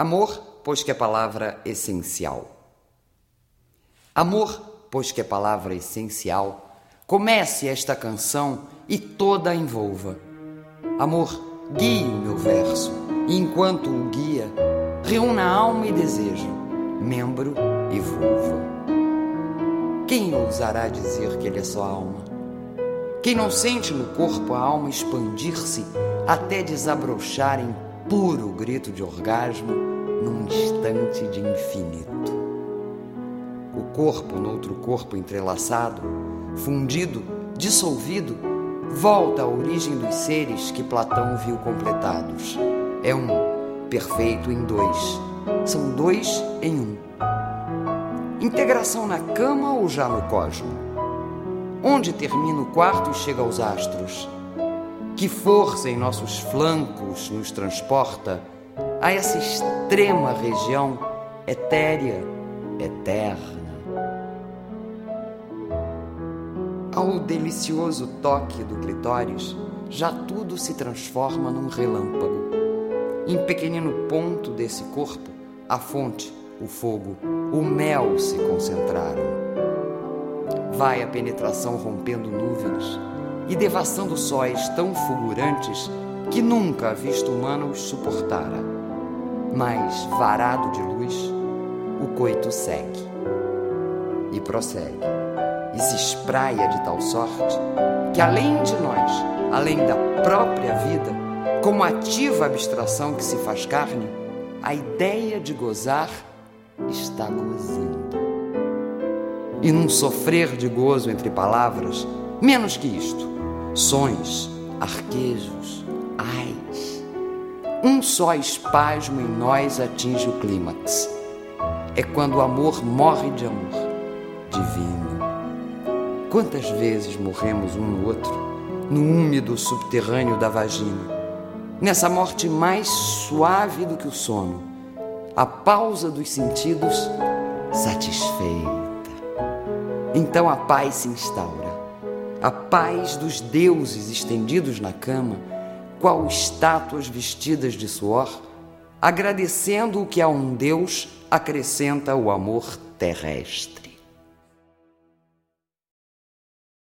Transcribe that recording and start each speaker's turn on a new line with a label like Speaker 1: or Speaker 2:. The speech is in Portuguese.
Speaker 1: Amor, pois que é palavra essencial. Amor, pois que é palavra essencial, comece esta canção e toda a envolva. Amor, guie o meu verso, e enquanto o guia, reúna alma e desejo, membro e vulva. Quem ousará dizer que ele é só alma? Quem não sente no corpo a alma expandir-se até desabrochar em puro grito de orgasmo num instante de infinito. O corpo noutro corpo entrelaçado, fundido, dissolvido, volta à origem dos seres que Platão viu completados. É um, perfeito em dois. São dois em um. Integração na cama ou já no cosmo? Onde termina o quarto e chega aos astros? Que força em nossos flancos nos transporta a essa extrema região etérea, eterna. Ao delicioso toque do clitóris, já tudo se transforma num relâmpago. Em pequenino ponto desse corpo, a fonte, o fogo, o mel se concentraram. Vai a penetração rompendo nuvens e devassando sóis tão fulgurantes que nunca a vista humana os suportara. Mas, varado de luz, o coito segue e prossegue e se espraia de tal sorte que, além de nós, além da própria vida, como ativa abstração que se faz carne, a ideia de gozar está gozando. E num sofrer de gozo entre palavras, menos que isto, sons, arquejos, ais. Um só espasmo em nós atinge o clímax. É quando o amor morre de amor. Divino. Quantas vezes morremos um no outro, no úmido subterrâneo da vagina, nessa morte mais suave do que o sono, a pausa dos sentidos satisfeita. Então a paz se instaura a paz dos deuses estendidos na cama, qual estátuas vestidas de suor, agradecendo o que a um Deus acrescenta o amor terrestre.